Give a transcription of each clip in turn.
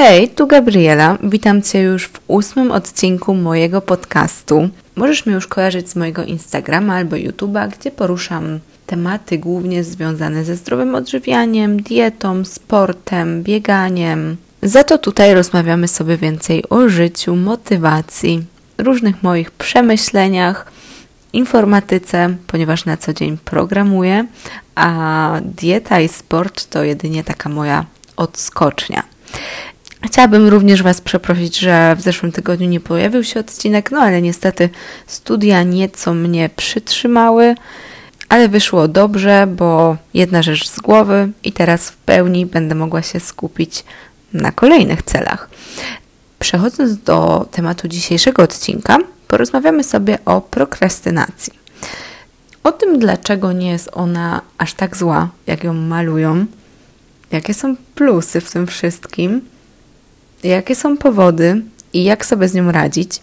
Hej, tu Gabriela. Witam Cię już w ósmym odcinku mojego podcastu. Możesz mnie już kojarzyć z mojego Instagrama albo YouTube'a, gdzie poruszam tematy głównie związane ze zdrowym odżywianiem, dietą, sportem, bieganiem. Za to tutaj rozmawiamy sobie więcej o życiu, motywacji, różnych moich przemyśleniach, informatyce, ponieważ na co dzień programuję, a dieta i sport to jedynie taka moja odskocznia. Chciałabym również Was przeprosić, że w zeszłym tygodniu nie pojawił się odcinek, no ale niestety studia nieco mnie przytrzymały, ale wyszło dobrze, bo jedna rzecz z głowy i teraz w pełni będę mogła się skupić na kolejnych celach. Przechodząc do tematu dzisiejszego odcinka, porozmawiamy sobie o prokrastynacji. O tym, dlaczego nie jest ona aż tak zła, jak ją malują, jakie są plusy w tym wszystkim, jakie są powody i jak sobie z nią radzić.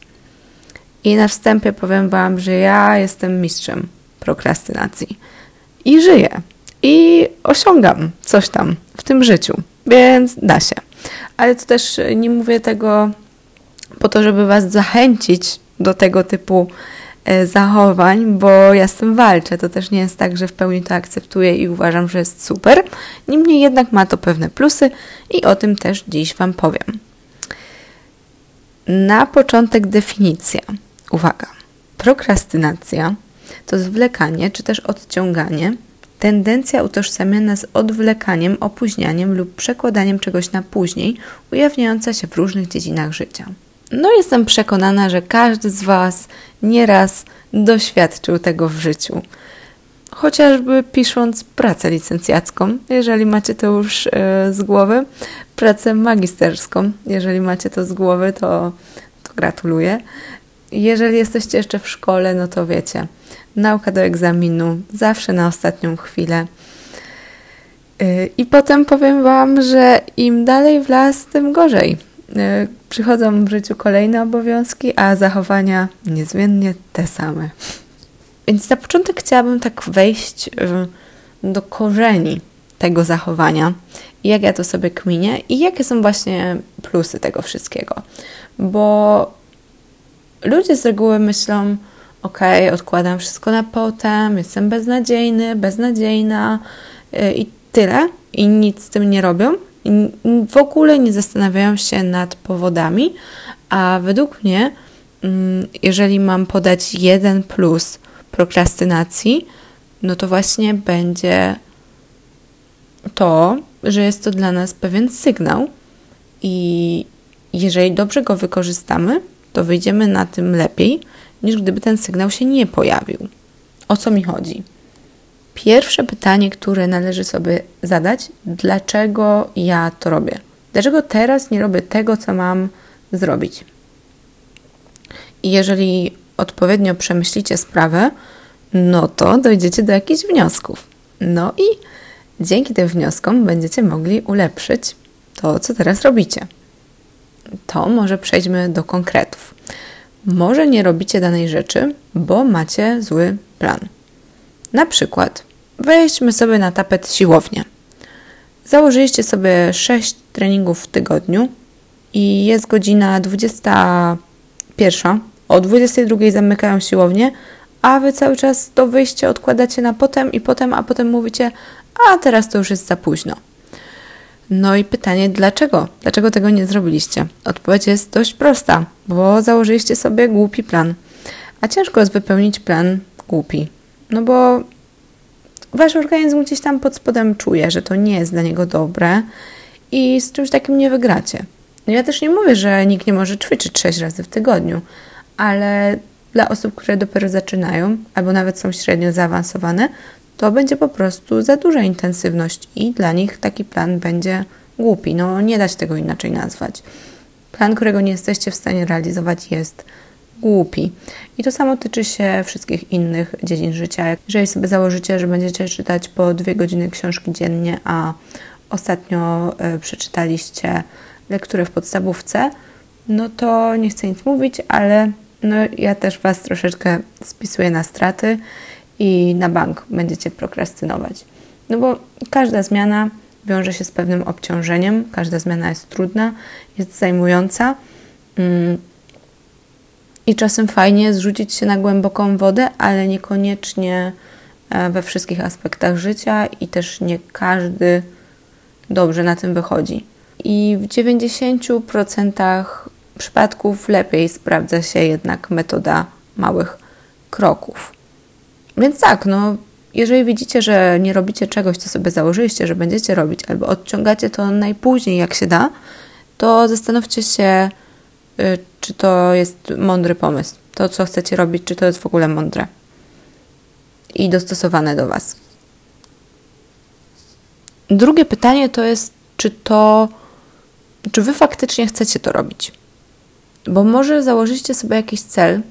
I na wstępie powiem Wam, że ja jestem mistrzem prokrastynacji i żyję i osiągam coś tam w tym życiu, więc da się. Ale to też nie mówię tego po to, żeby Was zachęcić do tego typu zachowań, bo ja z tym walczę. To też nie jest tak, że w pełni to akceptuję i uważam, że jest super. Niemniej jednak ma to pewne plusy i o tym też dziś Wam powiem. Na początek definicja. Uwaga. Prokrastynacja to zwlekanie czy też odciąganie, tendencja utożsamiana z odwlekaniem, opóźnianiem lub przekładaniem czegoś na później, ujawniająca się w różnych dziedzinach życia. No, jestem przekonana, że każdy z Was nieraz doświadczył tego w życiu. Chociażby pisząc pracę licencjacką, jeżeli macie to już e, z głowy, pracę magisterską, jeżeli macie to z głowy, to, to gratuluję. Jeżeli jesteście jeszcze w szkole, no to wiecie, nauka do egzaminu, zawsze na ostatnią chwilę. Y, I potem powiem Wam, że im dalej w las, tym gorzej. Y, przychodzą w życiu kolejne obowiązki, a zachowania niezmiennie te same. Więc na początek chciałabym tak wejść y, do korzeni tego zachowania, jak ja to sobie kminię i jakie są właśnie plusy tego wszystkiego. Bo ludzie z reguły myślą, ok, odkładam wszystko na potem, jestem beznadziejny, beznadziejna y, i tyle, i nic z tym nie robią. W ogóle nie zastanawiają się nad powodami, a według mnie, mm, jeżeli mam podać jeden plus prokrastynacji, no to właśnie będzie to, że jest to dla nas pewien sygnał i jeżeli dobrze go wykorzystamy, to wyjdziemy na tym lepiej, niż gdyby ten sygnał się nie pojawił. O co mi chodzi? Pierwsze pytanie, które należy sobie zadać, dlaczego ja to robię? Dlaczego teraz nie robię tego, co mam zrobić? I jeżeli odpowiednio przemyślicie sprawę, no to dojdziecie do jakichś wniosków. No i dzięki tym wnioskom będziecie mogli ulepszyć to, co teraz robicie. To może przejdźmy do konkretów. Może nie robicie danej rzeczy, bo macie zły plan. Na przykład, wejdźmy sobie na tapet siłownię. Założyliście sobie 6 treningów w tygodniu i jest godzina 21. O 22 zamykają siłownię, a wy cały czas to wyjście odkładacie na potem i potem, a potem mówicie, a teraz to już jest za późno. No i pytanie, dlaczego? Dlaczego tego nie zrobiliście? Odpowiedź jest dość prosta, bo założyliście sobie głupi plan. A ciężko jest wypełnić plan głupi. No bo wasz organizm gdzieś tam pod spodem czuje, że to nie jest dla niego dobre i z czymś takim nie wygracie. No ja też nie mówię, że nikt nie może ćwiczyć 6 razy w tygodniu, ale dla osób, które dopiero zaczynają albo nawet są średnio zaawansowane, to będzie po prostu za duża intensywność i dla nich taki plan będzie głupi. No nie da się tego inaczej nazwać. Plan, którego nie jesteście w stanie realizować jest głupi. I to samo tyczy się wszystkich innych dziedzin życia. Jeżeli sobie założycie, że będziecie czytać po dwie godziny książki dziennie, a ostatnio y, przeczytaliście lekturę w podstawówce, no to nie chcę nic mówić, ale no ja też Was troszeczkę spisuję na straty i na bank będziecie prokrastynować. No bo każda zmiana wiąże się z pewnym obciążeniem. Każda zmiana jest trudna, jest zajmująca. Mm. I czasem fajnie zrzucić się na głęboką wodę, ale niekoniecznie e, we wszystkich aspektach życia i też nie każdy dobrze na tym wychodzi. I w 90% przypadków lepiej sprawdza się jednak metoda małych kroków. Więc tak, no, jeżeli widzicie, że nie robicie czegoś, co sobie założyliście, że będziecie robić, albo odciągacie to najpóźniej, jak się da, to zastanówcie się, czy to jest mądry pomysł. To, co chcecie robić, czy to jest w ogóle mądre i dostosowane do Was. Drugie pytanie to jest, czy to, czy Wy faktycznie chcecie to robić. Bo może założycie sobie jakiś cel,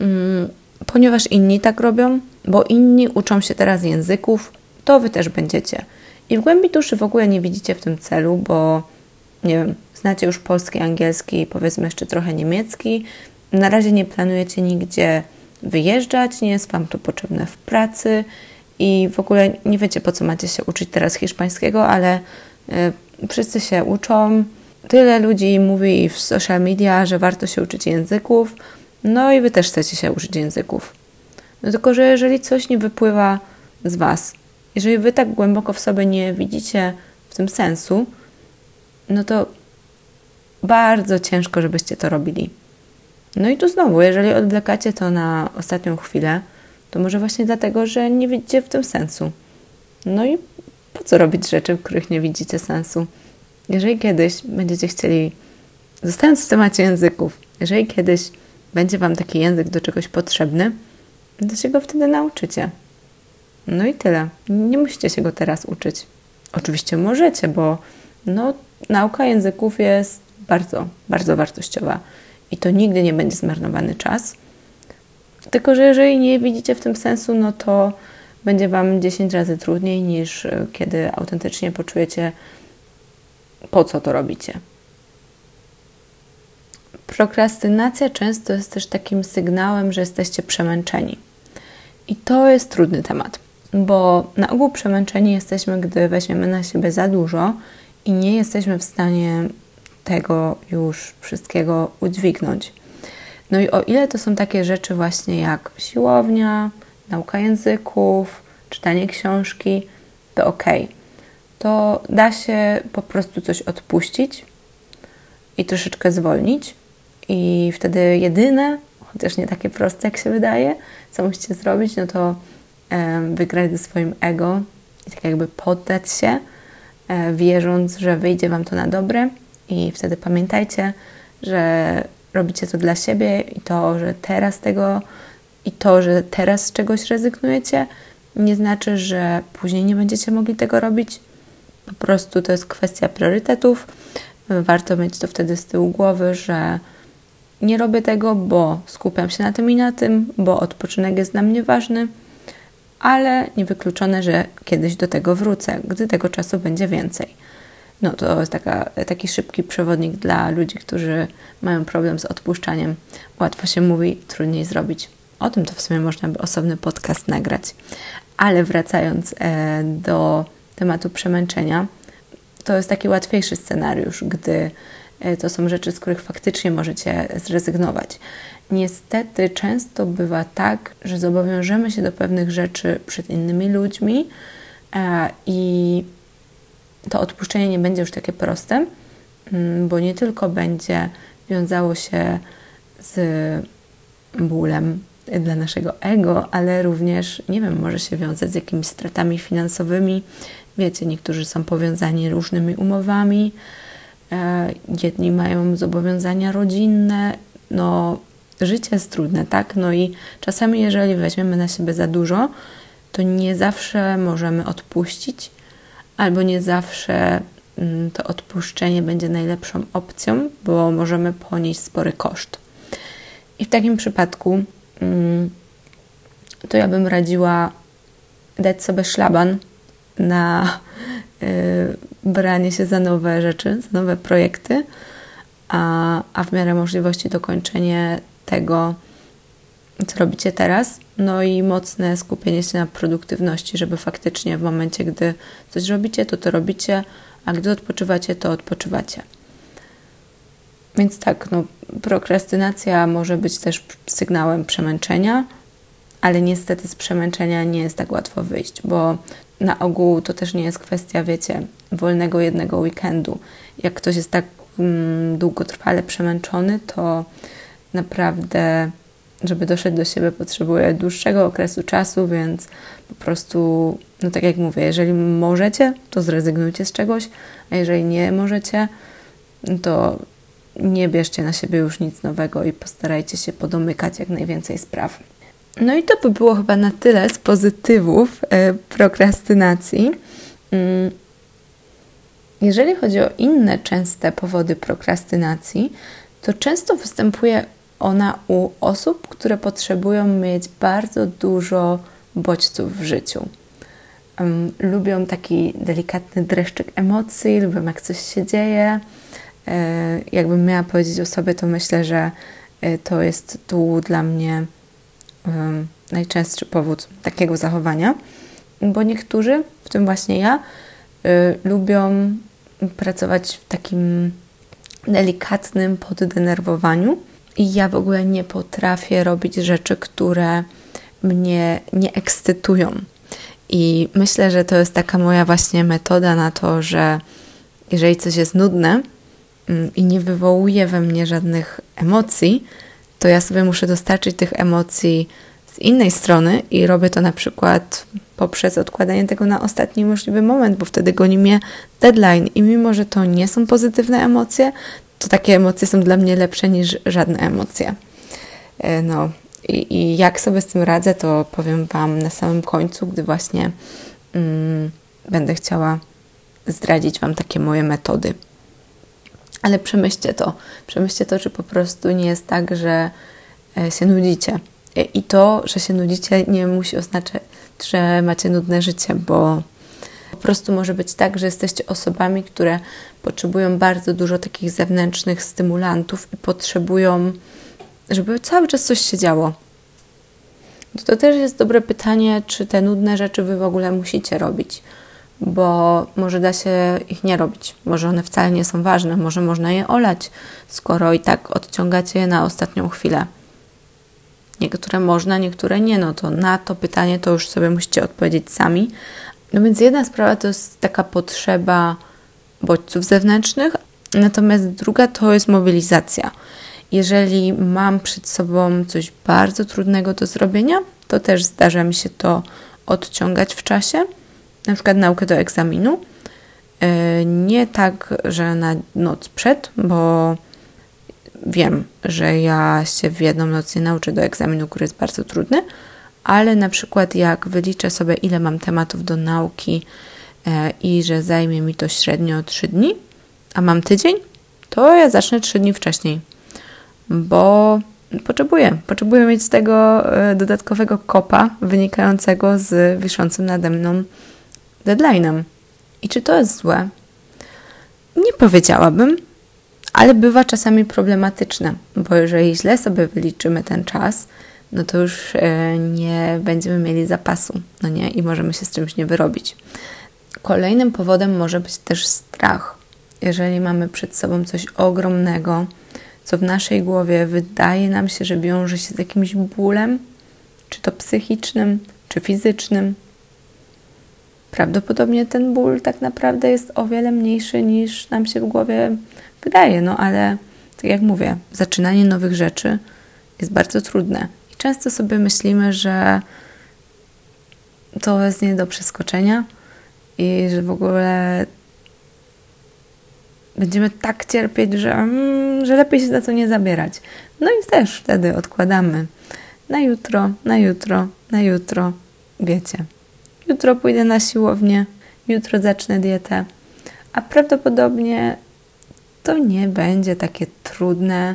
mm, ponieważ inni tak robią, bo inni uczą się teraz języków, to wy też będziecie. I w głębi duszy w ogóle nie widzicie w tym celu, bo nie wiem, znacie już polski, angielski, powiedzmy jeszcze trochę niemiecki. Na razie nie planujecie nigdzie wyjeżdżać, nie jest Wam to potrzebne w pracy i w ogóle nie wiecie, po co macie się uczyć teraz hiszpańskiego, ale y, wszyscy się uczą. Tyle ludzi mówi w social media, że warto się uczyć języków, no i Wy też chcecie się uczyć języków. No tylko, że jeżeli coś nie wypływa z Was, jeżeli Wy tak głęboko w sobie nie widzicie w tym sensu, no to bardzo ciężko, żebyście to robili. No i tu znowu, jeżeli odwlekacie to na ostatnią chwilę, to może właśnie dlatego, że nie widzicie w tym sensu. No i po co robić rzeczy, w których nie widzicie sensu? Jeżeli kiedyś będziecie chcieli, zostając w temacie języków, jeżeli kiedyś będzie Wam taki język do czegoś potrzebny, to się go wtedy nauczycie. No i tyle. Nie musicie się go teraz uczyć. Oczywiście możecie, bo no, nauka języków jest bardzo, bardzo wartościowa i to nigdy nie będzie zmarnowany czas. Tylko, że jeżeli nie widzicie w tym sensu, no to będzie Wam 10 razy trudniej niż e, kiedy autentycznie poczujecie, po co to robicie. Prokrastynacja często jest też takim sygnałem, że jesteście przemęczeni. I to jest trudny temat, bo na ogół przemęczeni jesteśmy, gdy weźmiemy na siebie za dużo i nie jesteśmy w stanie tego już wszystkiego udźwignąć. No i o ile to są takie rzeczy właśnie jak siłownia, nauka języków, czytanie książki, to ok. To da się po prostu coś odpuścić i troszeczkę zwolnić, i wtedy jedyne, chociaż nie takie proste, jak się wydaje, co musicie zrobić, no to wygrać ze swoim ego i tak jakby poddać się, wierząc, że wyjdzie Wam to na dobre. I wtedy pamiętajcie, że robicie to dla siebie i to, że teraz tego i to, że teraz z czegoś rezygnujecie, nie znaczy, że później nie będziecie mogli tego robić. Po prostu to jest kwestia priorytetów. Warto mieć to wtedy z tyłu głowy, że nie robię tego, bo skupiam się na tym i na tym, bo odpoczynek jest dla mnie ważny, ale niewykluczone, że kiedyś do tego wrócę, gdy tego czasu będzie więcej. No to jest taka, taki szybki przewodnik dla ludzi, którzy mają problem z odpuszczaniem. Łatwo się mówi, trudniej zrobić. O tym to w sumie można by osobny podcast nagrać. Ale wracając e, do tematu przemęczenia, to jest taki łatwiejszy scenariusz, gdy to są rzeczy, z których faktycznie możecie zrezygnować. Niestety często bywa tak, że zobowiążemy się do pewnych rzeczy przed innymi ludźmi e, i to odpuszczenie nie będzie już takie proste, mm, bo nie tylko będzie wiązało się z bólem dla naszego ego, ale również, nie wiem, może się wiązać z jakimiś stratami finansowymi. Wiecie, niektórzy są powiązani różnymi umowami, E, jedni mają zobowiązania rodzinne, no życie jest trudne, tak? No i czasami, jeżeli weźmiemy na siebie za dużo, to nie zawsze możemy odpuścić, albo nie zawsze mm, to odpuszczenie będzie najlepszą opcją, bo możemy ponieść spory koszt. I w takim przypadku mm, to ja bym radziła dać sobie szlaban na branie się za nowe rzeczy, za nowe projekty, a, a w miarę możliwości dokończenie tego, co robicie teraz, no i mocne skupienie się na produktywności, żeby faktycznie w momencie, gdy coś robicie, to to robicie, a gdy odpoczywacie, to odpoczywacie. Więc tak, no, prokrastynacja może być też sygnałem przemęczenia, ale niestety z przemęczenia nie jest tak łatwo wyjść, bo na ogół to też nie jest kwestia, wiecie, wolnego jednego weekendu. Jak ktoś jest tak mm, długotrwale przemęczony, to naprawdę, żeby doszedł do siebie, potrzebuje dłuższego okresu czasu, więc po prostu, no tak jak mówię, jeżeli możecie, to zrezygnujcie z czegoś, a jeżeli nie możecie, to nie bierzcie na siebie już nic nowego i postarajcie się podomykać jak najwięcej spraw. No i to by było chyba na tyle z pozytywów e, prokrastynacji. Mm. Jeżeli chodzi o inne częste powody prokrastynacji, to często występuje ona u osób, które potrzebują mieć bardzo dużo bodźców w życiu. Um, lubią taki delikatny dreszczyk emocji, lubią jak coś się dzieje. E, jakbym miała powiedzieć o sobie, to myślę, że e, to jest tu dla mnie najczęstszy powód takiego zachowania, bo niektórzy, w tym właśnie ja, y, lubią pracować w takim delikatnym poddenerwowaniu i ja w ogóle nie potrafię robić rzeczy, które mnie nie ekscytują. I myślę, że to jest taka moja właśnie metoda na to, że jeżeli coś jest nudne mm, i nie wywołuje we mnie żadnych emocji, to ja sobie muszę dostarczyć tych emocji z innej strony i robię to na przykład poprzez odkładanie tego na ostatni możliwy moment, bo wtedy goni mnie deadline i mimo, że to nie są pozytywne emocje, to takie emocje są dla mnie lepsze niż żadne emocje. E, no i, i jak sobie z tym radzę, to powiem Wam na samym końcu, gdy właśnie mm, będę chciała zdradzić Wam takie moje metody. Ale przemyślcie to. Przemyślcie to, czy po prostu nie jest tak, że e, się nudzicie. E, I to, że się nudzicie, nie musi oznaczać, że macie nudne życie, bo po prostu może być tak, że jesteście osobami, które potrzebują bardzo dużo takich zewnętrznych stymulantów i potrzebują, żeby cały czas coś się działo. To też jest dobre pytanie, czy te nudne rzeczy wy w ogóle musicie robić bo może da się ich nie robić. Może one wcale nie są ważne, może można je olać, skoro i tak odciągacie je na ostatnią chwilę. Niektóre można, niektóre nie, no to na to pytanie to już sobie musicie odpowiedzieć sami. No więc jedna sprawa to jest taka potrzeba bodźców zewnętrznych, natomiast druga to jest mobilizacja. Jeżeli mam przed sobą coś bardzo trudnego do zrobienia, to też zdarza mi się to odciągać w czasie na przykład naukę do egzaminu. E, nie tak, że na noc przed, bo wiem, że ja się w jedną noc nie nauczę do egzaminu, który jest bardzo trudny, ale na przykład jak wyliczę sobie, ile mam tematów do nauki e, i że zajmie mi to średnio 3 dni, a mam tydzień, to ja zacznę 3 dni wcześniej, bo potrzebuję. Potrzebuję mieć z tego e, dodatkowego kopa wynikającego z wiszącym nade mną deadline'em. I czy to jest złe? Nie powiedziałabym, ale bywa czasami problematyczne, bo jeżeli źle sobie wyliczymy ten czas, no to już e, nie będziemy mieli zapasu, no nie, i możemy się z czymś nie wyrobić. Kolejnym powodem może być też strach. Jeżeli mamy przed sobą coś ogromnego, co w naszej głowie wydaje nam się, że wiąże się z jakimś bólem, czy to psychicznym, czy fizycznym, prawdopodobnie ten ból tak naprawdę jest o wiele mniejszy niż nam się w głowie wydaje. No ale tak jak mówię, zaczynanie nowych rzeczy jest bardzo trudne. I często sobie myślimy, że to jest nie do przeskoczenia i że w ogóle będziemy tak cierpieć, że, mm, że lepiej się za to nie zabierać. No i też wtedy odkładamy na jutro, na jutro, na jutro, wiecie. Jutro pójdę na siłownię, jutro zacznę dietę. A prawdopodobnie to nie będzie takie trudne,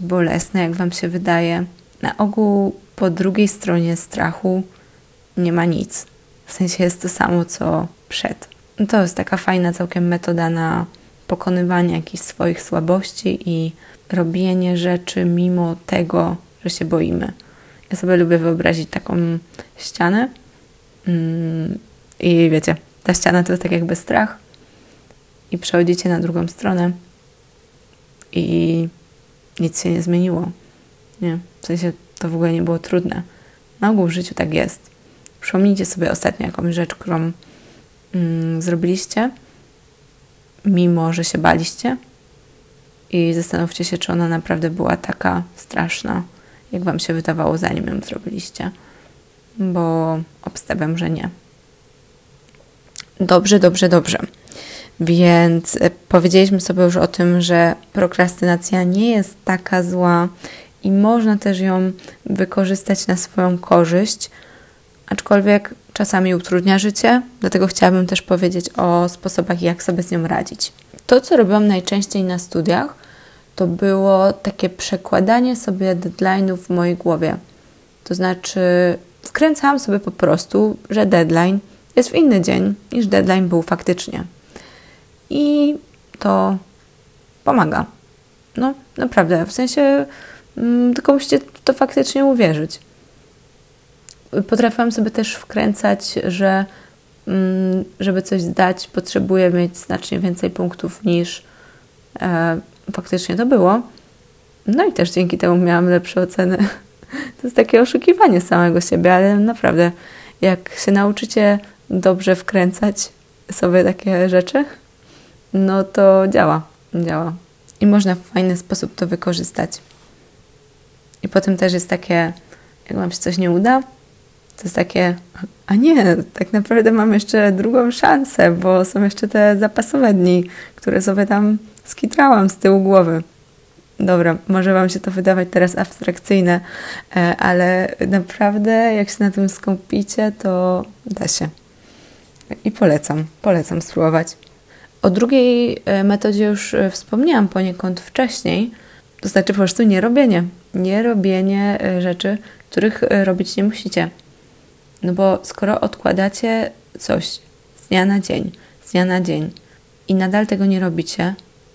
bolesne, jak Wam się wydaje. Na ogół po drugiej stronie strachu nie ma nic. W sensie jest to samo, co przed. To jest taka fajna całkiem metoda na pokonywanie jakichś swoich słabości i robienie rzeczy mimo tego, że się boimy. Ja sobie lubię wyobrazić taką ścianę i wiecie, ta ściana to jest tak jakby strach i przechodzicie na drugą stronę i nic się nie zmieniło. Nie, w sensie to w ogóle nie było trudne. Na ogół w życiu tak jest. Przypomnijcie sobie ostatnio jakąś rzecz, którą mm, zrobiliście, mimo że się baliście i zastanówcie się, czy ona naprawdę była taka straszna, jak Wam się wydawało, zanim ją zrobiliście, bo obstawiam, że nie. Dobrze, dobrze, dobrze. Więc e, powiedzieliśmy sobie już o tym, że prokrastynacja nie jest taka zła i można też ją wykorzystać na swoją korzyść, aczkolwiek czasami utrudnia życie, dlatego chciałabym też powiedzieć o sposobach, jak sobie z nią radzić. To, co robiłam najczęściej na studiach, to było takie przekładanie sobie deadline'ów w mojej głowie. To znaczy, wkręcałam sobie po prostu, że deadline jest w inny dzień niż deadline był faktycznie. I to pomaga. No, naprawdę, w sensie, mm, tylko musicie to faktycznie uwierzyć. Potrafiłam sobie też wkręcać, że mm, żeby coś zdać, potrzebuję mieć znacznie więcej punktów niż e, faktycznie to było. No i też dzięki temu miałam lepsze oceny. To jest takie oszukiwanie samego siebie, ale naprawdę, jak się nauczycie dobrze wkręcać sobie takie rzeczy, no to działa, działa. I można w fajny sposób to wykorzystać. I potem też jest takie, jak Wam się coś nie uda, to jest takie, a nie, tak naprawdę mam jeszcze drugą szansę, bo są jeszcze te zapasowe dni, które sobie tam skitrałam z tyłu głowy. Dobra, może Wam się to wydawać teraz abstrakcyjne, e, ale naprawdę jak się na tym skupicie, to da się. I polecam, polecam spróbować. O drugiej e, metodzie już e, wspomniałam poniekąd wcześniej, to znaczy po prostu nie robienie. Nie robienie rzeczy, których robić nie musicie. No bo skoro odkładacie coś z dnia na dzień, z dnia na dzień i nadal tego nie robicie,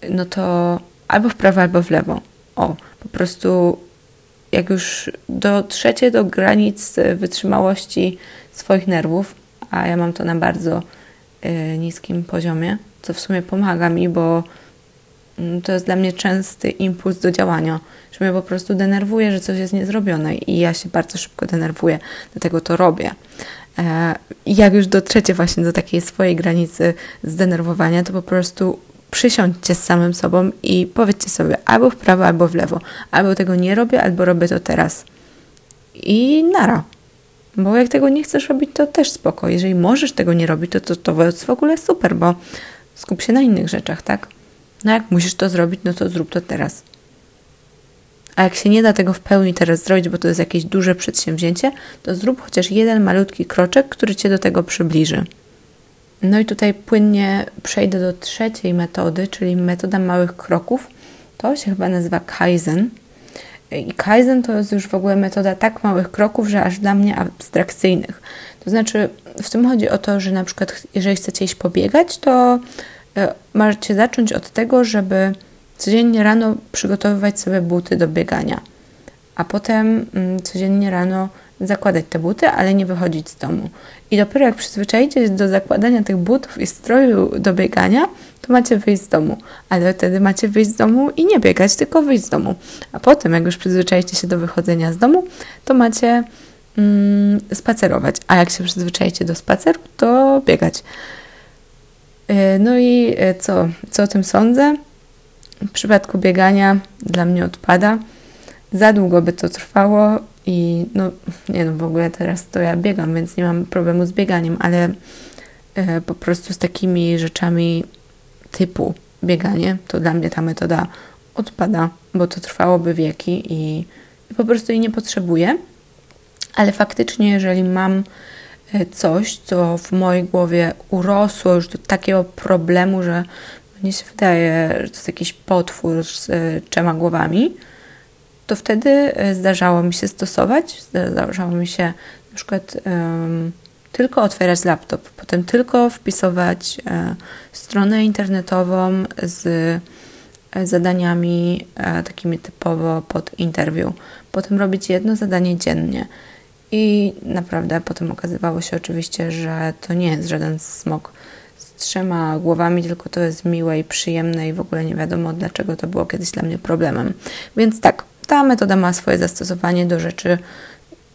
no to albo w prawo, albo w lewo. O, po prostu jak już dotrzecie do granic wytrzymałości swoich nerwów, a ja mam to na bardzo y, niskim poziomie, co w sumie pomaga mi, bo y, to jest dla mnie częsty impuls do działania, że mnie po prostu denerwuje, że coś jest niezrobione i ja się bardzo szybko denerwuję, dlatego to robię. E, jak już dotrzecie właśnie do takiej swojej granicy zdenerwowania, to po prostu przysiądźcie z samym sobą i powiedzcie sobie albo w prawo, albo w lewo. Albo tego nie robię, albo robię to teraz. I nara. Bo jak tego nie chcesz robić, to też spoko. Jeżeli możesz tego nie robić, to to, to jest w ogóle super, bo skup się na innych rzeczach, tak? No jak musisz to zrobić, no to zrób to teraz. A jak się nie da tego w pełni teraz zrobić, bo to jest jakieś duże przedsięwzięcie, to zrób chociaż jeden malutki kroczek, który cię do tego przybliży. No i tutaj płynnie przejdę do trzeciej metody, czyli metoda małych kroków. To się chyba nazywa Kaizen. I Kaizen to jest już w ogóle metoda tak małych kroków, że aż dla mnie abstrakcyjnych. To znaczy, w tym chodzi o to, że na przykład, jeżeli chcecie iść pobiegać, to e, możecie zacząć od tego, żeby codziennie rano przygotowywać sobie buty do biegania, a potem mm, codziennie rano zakładać te buty, ale nie wychodzić z domu. I dopiero jak przyzwyczajicie się do zakładania tych butów i stroju do biegania, to macie wyjść z domu. Ale wtedy macie wyjść z domu i nie biegać, tylko wyjść z domu. A potem, jak już przyzwyczajicie się do wychodzenia z domu, to macie mm, spacerować. A jak się przyzwyczajicie do spaceru, to biegać. E, no i e, co, co o tym sądzę? W przypadku biegania dla mnie odpada. Za długo by to trwało i no, nie no, w ogóle teraz to ja biegam, więc nie mam problemu z bieganiem, ale e, po prostu z takimi rzeczami typu bieganie, to dla mnie ta metoda odpada, bo to trwałoby wieki i, i po prostu jej nie potrzebuję. Ale faktycznie, jeżeli mam e, coś, co w mojej głowie urosło już do takiego problemu, że mnie się wydaje, że to jest jakiś potwór z e, trzema głowami, to wtedy e, zdarzało mi się stosować, zdarzało mi się na przykład um, tylko otwierać laptop, potem tylko wpisować e, stronę internetową z zadaniami e, takimi typowo pod interwiu. Potem robić jedno zadanie dziennie. I naprawdę potem okazywało się oczywiście, że to nie jest żaden smok z trzema głowami, tylko to jest miłe i przyjemne i w ogóle nie wiadomo dlaczego to było kiedyś dla mnie problemem. Więc tak, ta metoda ma swoje zastosowanie do rzeczy,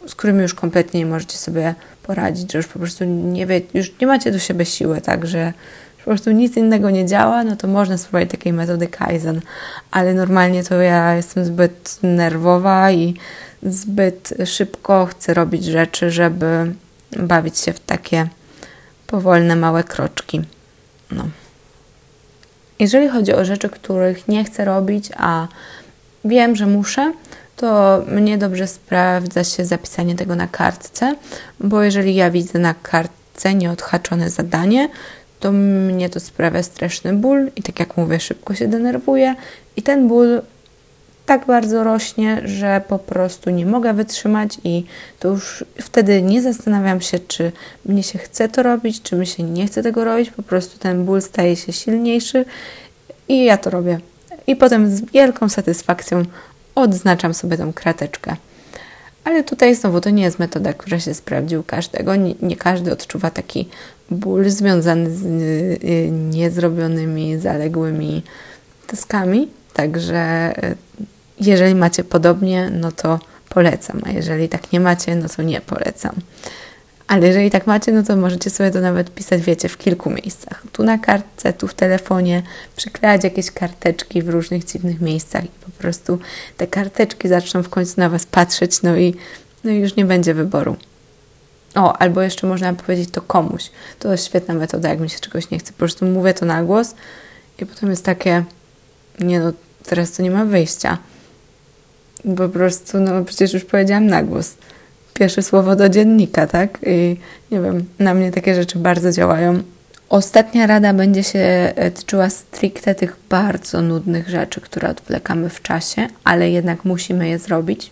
z którymi już kompletnie nie możecie sobie poradzić, że już po prostu nie wie, już nie macie do siebie siły, tak, że po prostu nic innego nie działa, no to można spróbować takiej metody Kaizen, ale normalnie to ja jestem zbyt nerwowa i zbyt szybko chcę robić rzeczy, żeby bawić się w takie powolne, małe kroczki. No. Jeżeli chodzi o rzeczy, których nie chcę robić, a wiem, że muszę, to mnie dobrze sprawdza się zapisanie tego na kartce, bo jeżeli ja widzę na kartce nieodhaczone zadanie, to mnie to sprawia straszny ból i tak jak mówię, szybko się denerwuję i ten ból tak bardzo rośnie, że po prostu nie mogę wytrzymać i to już wtedy nie zastanawiam się, czy mnie się chce to robić, czy mi się nie chce tego robić, po prostu ten ból staje się silniejszy i ja to robię. I potem z wielką satysfakcją odznaczam sobie tą krateczkę. Ale tutaj znowu to nie jest metoda, która się sprawdzi u każdego. Nie, nie każdy odczuwa taki ból związany z y, niezrobionymi, zaległymi taskami. Także y, jeżeli macie podobnie, no to polecam, a jeżeli tak nie macie, no to nie polecam. Ale jeżeli tak macie, no to możecie sobie to nawet pisać, wiecie, w kilku miejscach. Tu na kartce, tu w telefonie, przyklejać jakieś karteczki w różnych dziwnych miejscach i po prostu te karteczki zaczną w końcu na Was patrzeć, no i, no i już nie będzie wyboru. O, albo jeszcze można powiedzieć to komuś. To jest świetna metoda, jak mi się czegoś nie chce. Po prostu mówię to na głos i potem jest takie, nie no, teraz to nie ma wyjścia. Po prostu, no przecież już powiedziałam na głos. Pierwsze słowo do dziennika, tak? I nie wiem, na mnie takie rzeczy bardzo działają. Ostatnia rada będzie się e, tyczyła stricte tych bardzo nudnych rzeczy, które odwlekamy w czasie, ale jednak musimy je zrobić,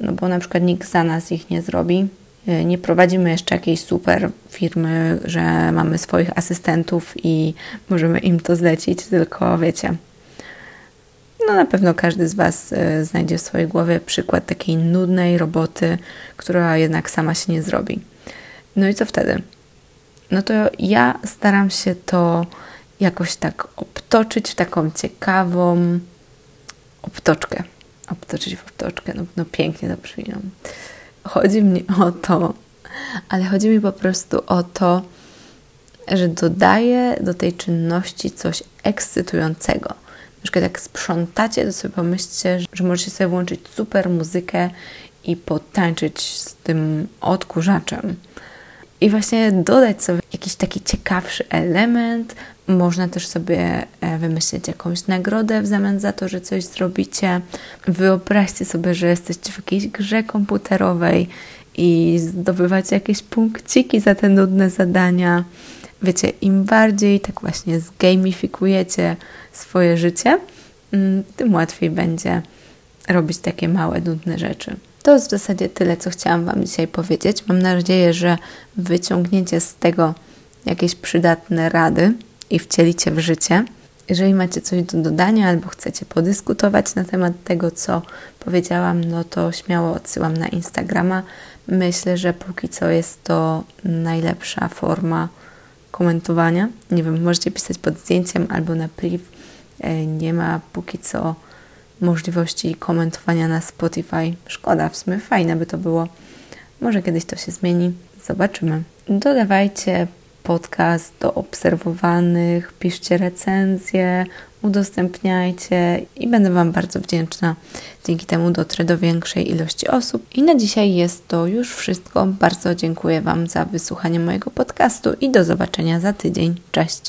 no bo na przykład nikt za nas ich nie zrobi. E, nie prowadzimy jeszcze jakiejś super firmy, że mamy swoich asystentów i możemy im to zlecić, tylko wiecie, no na pewno każdy z Was e, znajdzie w swojej głowie przykład takiej nudnej roboty, która jednak sama się nie zrobi. No i co wtedy? No to ja staram się to jakoś tak obtoczyć w taką ciekawą obtoczkę. Obtoczyć w obtoczkę, no, no pięknie to brzmi. No. Chodzi mi o to, ale chodzi mi po prostu o to, że dodaję do tej czynności coś ekscytującego na przykład jak sprzątacie, to sobie pomyślcie, że możecie sobie włączyć super muzykę i potańczyć z tym odkurzaczem. I właśnie dodać sobie jakiś taki ciekawszy element. Można też sobie e, wymyślić jakąś nagrodę w zamian za to, że coś zrobicie. Wyobraźcie sobie, że jesteście w jakiejś grze komputerowej i zdobywacie jakieś punkciki za te nudne zadania. Wiecie, im bardziej tak właśnie zgamifikujecie swoje życie, mm, tym łatwiej będzie robić takie małe, nudne rzeczy. To jest w zasadzie tyle, co chciałam Wam dzisiaj powiedzieć. Mam nadzieję, że wyciągniecie z tego jakieś przydatne rady i wcielicie w życie. Jeżeli macie coś do dodania albo chcecie podyskutować na temat tego, co powiedziałam, no to śmiało odsyłam na Instagrama. Myślę, że póki co jest to najlepsza forma komentowania. Nie wiem, możecie pisać pod zdjęciem albo na priv. E, nie ma póki co możliwości komentowania na Spotify. Szkoda, w sumie fajne by to było. Może kiedyś to się zmieni. Zobaczymy. Dodawajcie podcast do obserwowanych, piszcie recenzje, udostępniajcie i będę Wam bardzo wdzięczna. Dzięki temu dotrę do większej ilości osób. I na dzisiaj jest to już wszystko. Bardzo dziękuję Wam za wysłuchanie mojego podcastu i do zobaczenia za tydzień. Cześć!